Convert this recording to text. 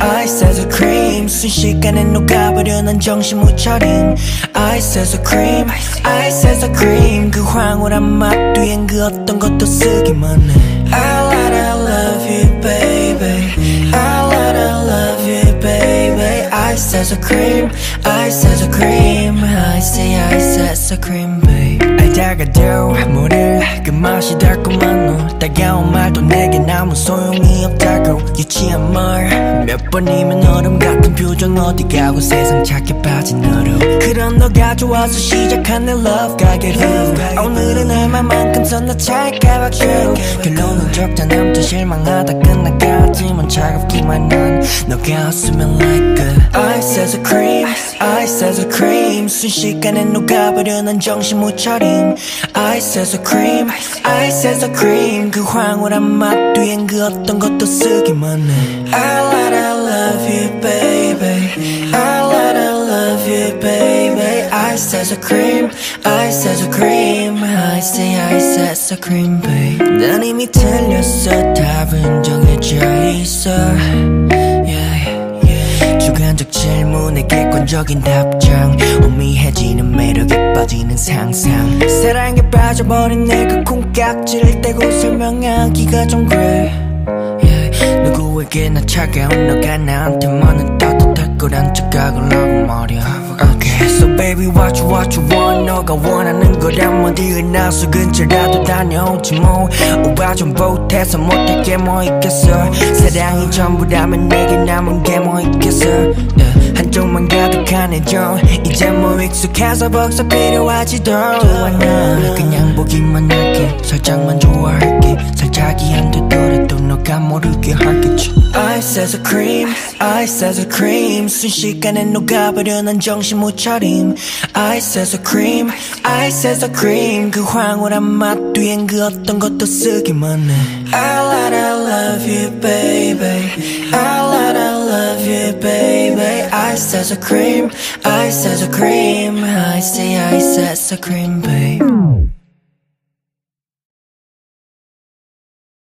Ice as a cream 순식간에 녹아버려. 난 정신 못 차린 Ice as a cream Ice as a cream. 그 황홀한 맛 뒤엔 그 어떤 것도 쓰기만 해. I let I love you baby. I let I love you baby. Ice as a cream Ice as a cream. Ice, ice as a cream. 다가도 모를 그 맛이 달콤한 너 따가운 말도 내겐 아무 소용이 없다고 유치한 말. 몇 번이면 얼음 같은 표정 어디 가고 세상 착해 빠진 너로 그런 너가 좋아서 시작한 내 love 가게로. 오늘은 선나 찰까 박수 결론은 적다 남자 실망하다 끝나가지만 차갑기만 한 너가 없으면 like a ice as a cream ice as a cream. 순식간에 녹아버려 난 정신 못 차림. Ice as a cream Ice as a cream. 그 황홀한 맛 뒤엔 그 어떤 것도 쓰기만 해. I love Ice as a cream Ice as a cream. Ice ice as a cream babe. 난 이미 틀렸어. 답은 정해져 있어. 주관적 질문에 객관적인 답장. 오미해지는 매력에 빠지는 상상. 사랑에 빠져버린 내가 콩깍지를 떼고 설명하기가 좀 그래. Yeah. 누구에게나 차가운 너가 나한테만은 따뜻할 거란 착 너가 원하는 거라면 어디에 나서 근처라도 다녀오지 뭐. 오바 좀 보태서 못할 게뭐 있겠어. 사랑이 전부라면 내게 남은 게 뭐 있겠어. yeah. 한쪽만 가득한 애정. 이제 뭐 익숙해서 벌써 필요하지도 않아. 그냥 보기만 할게. 살짝만 좋아할게. 살짝이 안 되더라도 너가 모르게 할겠지. Ice as a cream Ice as a cream. 순식간에 녹아버려 난 정신 못 차림. Ice as a cream Ice as a cream. 그 황홀한 맛 뒤엔 그 어떤 것도 쓰기만 해. I love I love you baby. I love I love you Ice as a cream Ice as a cream. Ice ice as a cream babe